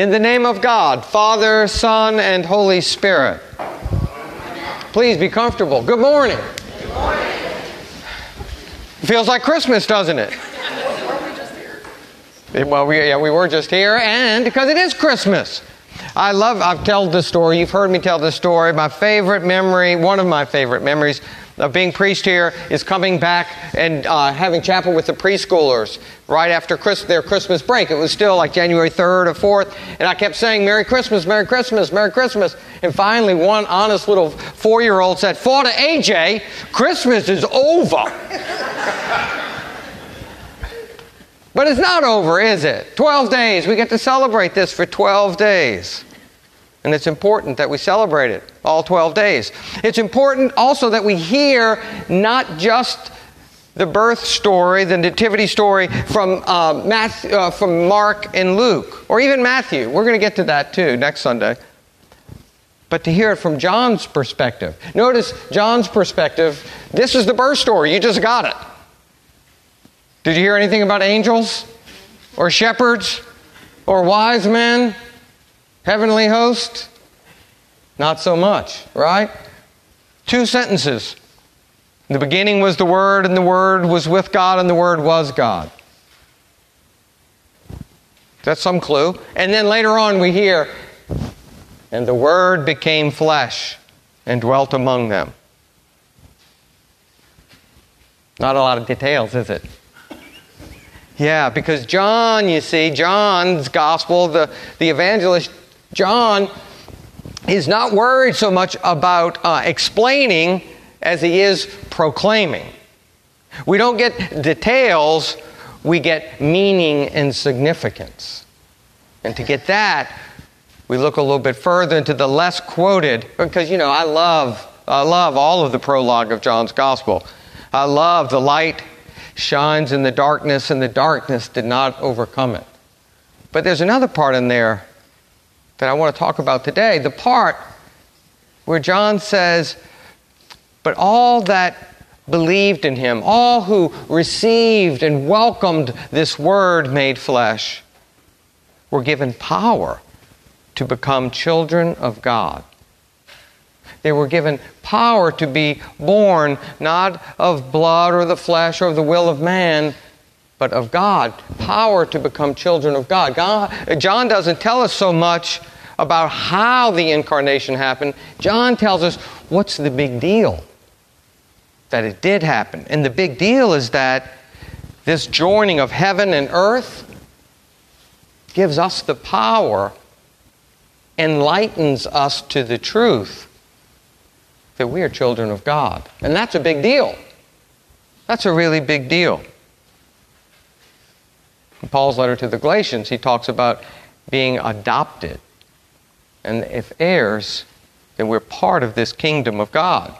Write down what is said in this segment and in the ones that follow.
In the name of God, Father, Son, and Holy Spirit. Please be comfortable. Good morning. Good morning. Feels like Christmas, doesn't it? Well, we, yeah, we were just here, and because it is Christmas. I love, I've told this story. You've heard me tell this story. My favorite memory, one of my favorite memories of being priest here is coming back and uh, having chapel with the preschoolers right after their Christmas break. It was still like January 3rd or 4th, and I kept saying, Merry Christmas, Merry Christmas, Merry Christmas. And finally, one honest little four year old said, For to AJ, Christmas is over. but it's not over, is it? 12 days. We get to celebrate this for 12 days. And it's important that we celebrate it all 12 days. It's important also that we hear not just the birth story, the nativity story from, uh, Matthew, uh, from Mark and Luke, or even Matthew. We're going to get to that too next Sunday. But to hear it from John's perspective. Notice John's perspective. This is the birth story. You just got it. Did you hear anything about angels? Or shepherds? Or wise men? Heavenly host? Not so much, right? Two sentences. In the beginning was the Word, and the Word was with God, and the Word was God. That's some clue. And then later on we hear, and the Word became flesh and dwelt among them. Not a lot of details, is it? Yeah, because John, you see, John's gospel, the, the evangelist John is not worried so much about uh, explaining as he is proclaiming. We don't get details, we get meaning and significance. And to get that, we look a little bit further into the less quoted, because you know, I love, I love all of the prologue of John's gospel. I love the light shines in the darkness, and the darkness did not overcome it. But there's another part in there that I want to talk about today. The part where John says, But all that believed in him, all who received and welcomed this word made flesh, were given power to become children of God. They were given power to be born not of blood or the flesh or the will of man, but of God. Power to become children of God. God. John doesn't tell us so much about how the incarnation happened. John tells us what's the big deal that it did happen. And the big deal is that this joining of heaven and earth gives us the power, enlightens us to the truth that we are children of God. And that's a big deal. That's a really big deal. In Paul's letter to the Galatians, he talks about being adopted. And if heirs, then we're part of this kingdom of God.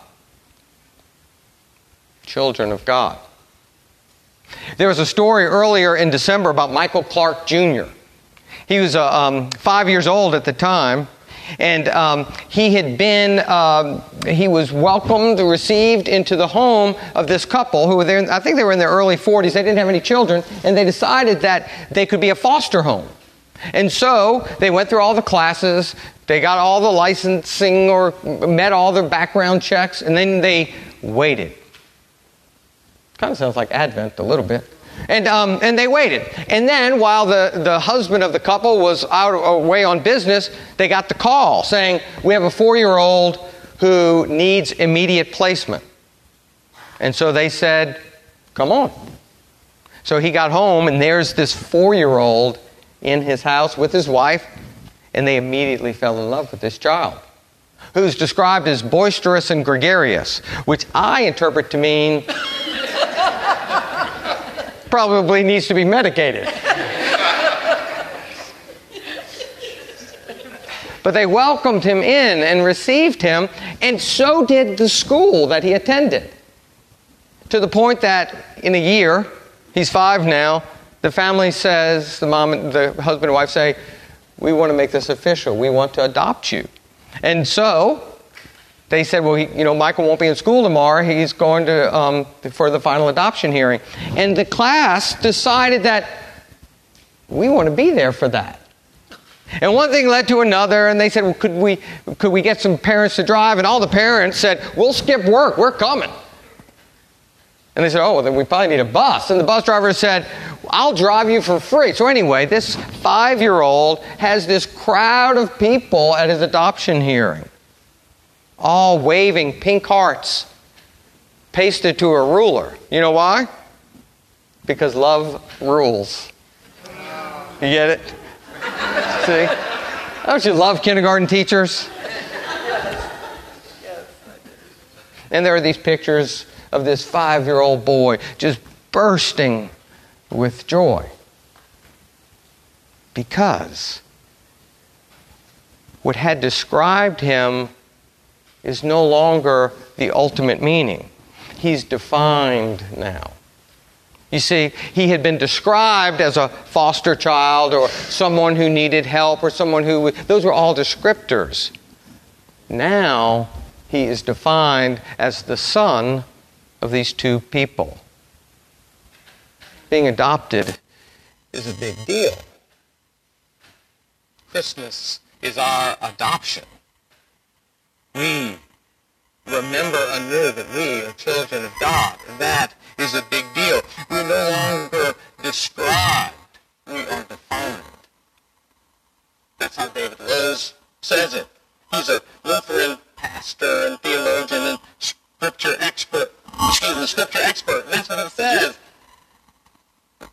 Children of God. There was a story earlier in December about Michael Clark Jr. He was uh, um, five years old at the time, and um, he had been, um, he was welcomed, received into the home of this couple who were there, I think they were in their early 40s. They didn't have any children, and they decided that they could be a foster home. And so they went through all the classes, they got all the licensing or met all their background checks, and then they waited. Kind of sounds like Advent a little bit. And, um, and they waited. And then, while the, the husband of the couple was out away on business, they got the call saying, We have a four year old who needs immediate placement. And so they said, Come on. So he got home, and there's this four year old in his house with his wife, and they immediately fell in love with this child, who's described as boisterous and gregarious, which I interpret to mean probably needs to be medicated. but they welcomed him in and received him, and so did the school that he attended. To the point that in a year, he's five now, the family says, the mom and the husband and wife say, We want to make this official. We want to adopt you. And so they said, Well, he, you know, Michael won't be in school tomorrow. He's going to, um, for the final adoption hearing. And the class decided that we want to be there for that. And one thing led to another, and they said, well, could we, could we get some parents to drive? And all the parents said, we'll skip work, we're coming. And they said, oh, well, then we probably need a bus. And the bus driver said, I'll drive you for free. So, anyway, this five year old has this crowd of people at his adoption hearing, all waving pink hearts pasted to a ruler. You know why? Because love rules. You get it? See? Don't you love kindergarten teachers? And there are these pictures of this five year old boy just bursting with joy. Because what had described him is no longer the ultimate meaning. He's defined now. You see, he had been described as a foster child or someone who needed help or someone who, those were all descriptors. Now he is defined as the son of these two people. Being adopted is a big deal. Christmas is our adoption. We remember anew that we are children of God. That is a big deal. We're no longer described. We are defined. That's how David Lose says it. He's a Lutheran pastor and theologian and scripture expert. Excuse me, scripture expert. And that's what it says.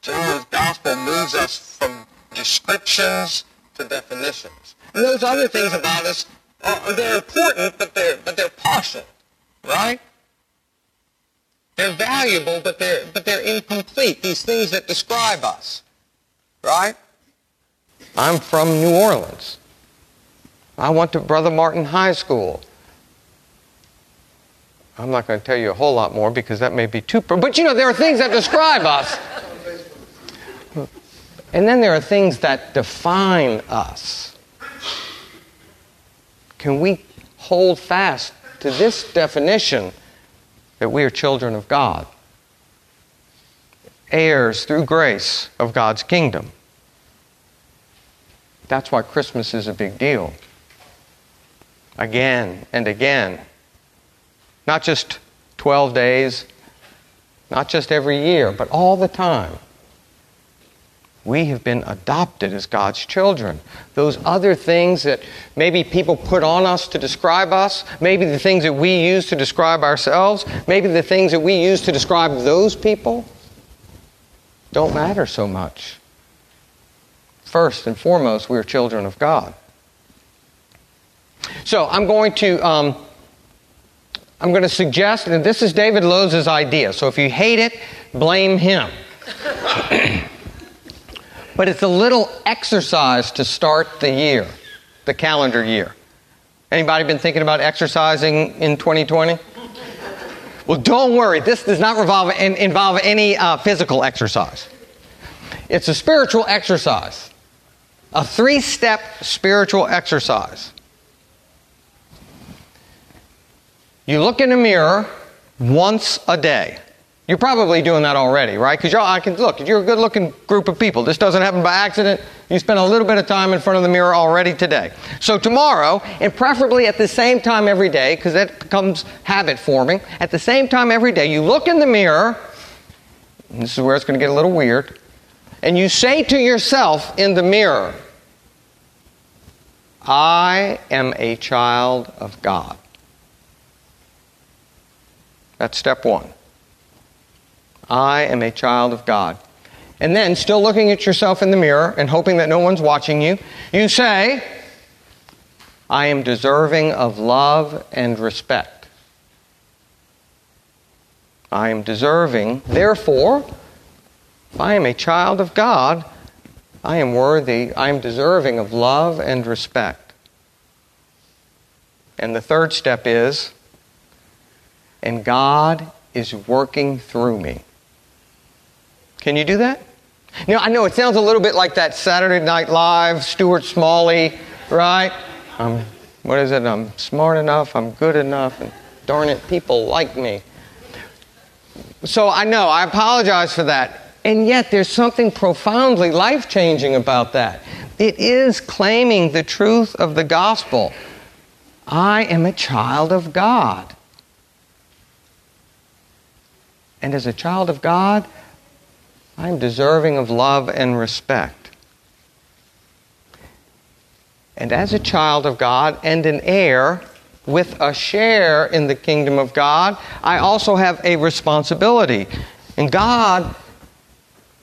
John's gospel moves us from descriptions to definitions. And those other things about us, are, they're important, but they're, but they're partial, right? They're valuable, but they're, but they're incomplete, these things that describe us. Right? I'm from New Orleans. I went to Brother Martin High School. I'm not going to tell you a whole lot more because that may be too. But you know, there are things that describe us. And then there are things that define us. Can we hold fast to this definition that we are children of God, heirs through grace of God's kingdom. That's why Christmas is a big deal. Again and again. Not just 12 days, not just every year, but all the time. We have been adopted as God's children. Those other things that maybe people put on us to describe us, maybe the things that we use to describe ourselves, maybe the things that we use to describe those people, don't matter so much. First and foremost, we are children of God. So I'm going to. Um, I'm going to suggest, and this is David Lose's idea, so if you hate it, blame him. But it's a little exercise to start the year, the calendar year. Anybody been thinking about exercising in 2020? Well, don't worry. This does not revolve, involve any uh, physical exercise. It's a spiritual exercise, a three step spiritual exercise. You look in the mirror once a day. You're probably doing that already, right? Because y'all, I can look. You're a good-looking group of people. This doesn't happen by accident. You spend a little bit of time in front of the mirror already today. So tomorrow, and preferably at the same time every day, because that becomes habit forming. At the same time every day, you look in the mirror. this is where it's going to get a little weird. And you say to yourself in the mirror, "I am a child of God." That's step one. I am a child of God. And then, still looking at yourself in the mirror and hoping that no one's watching you, you say, I am deserving of love and respect. I am deserving, therefore, if I am a child of God, I am worthy, I am deserving of love and respect. And the third step is, and God is working through me. Can you do that? Know, I know it sounds a little bit like that Saturday Night Live, Stuart Smalley, right? I'm, what is it? I'm smart enough, I'm good enough, and darn it, people like me. So I know, I apologize for that. And yet there's something profoundly life changing about that. It is claiming the truth of the gospel. I am a child of God. And as a child of God, I'm deserving of love and respect. And as a child of God and an heir with a share in the kingdom of God, I also have a responsibility. And God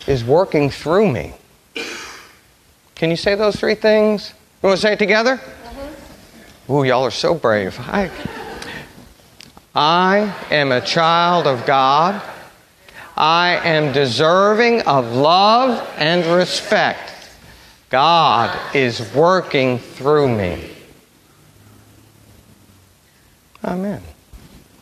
is working through me. Can you say those three things? You want to say it together? Uh-huh. Ooh, y'all are so brave. I, I am a child of God. I am deserving of love and respect. God is working through me. Amen.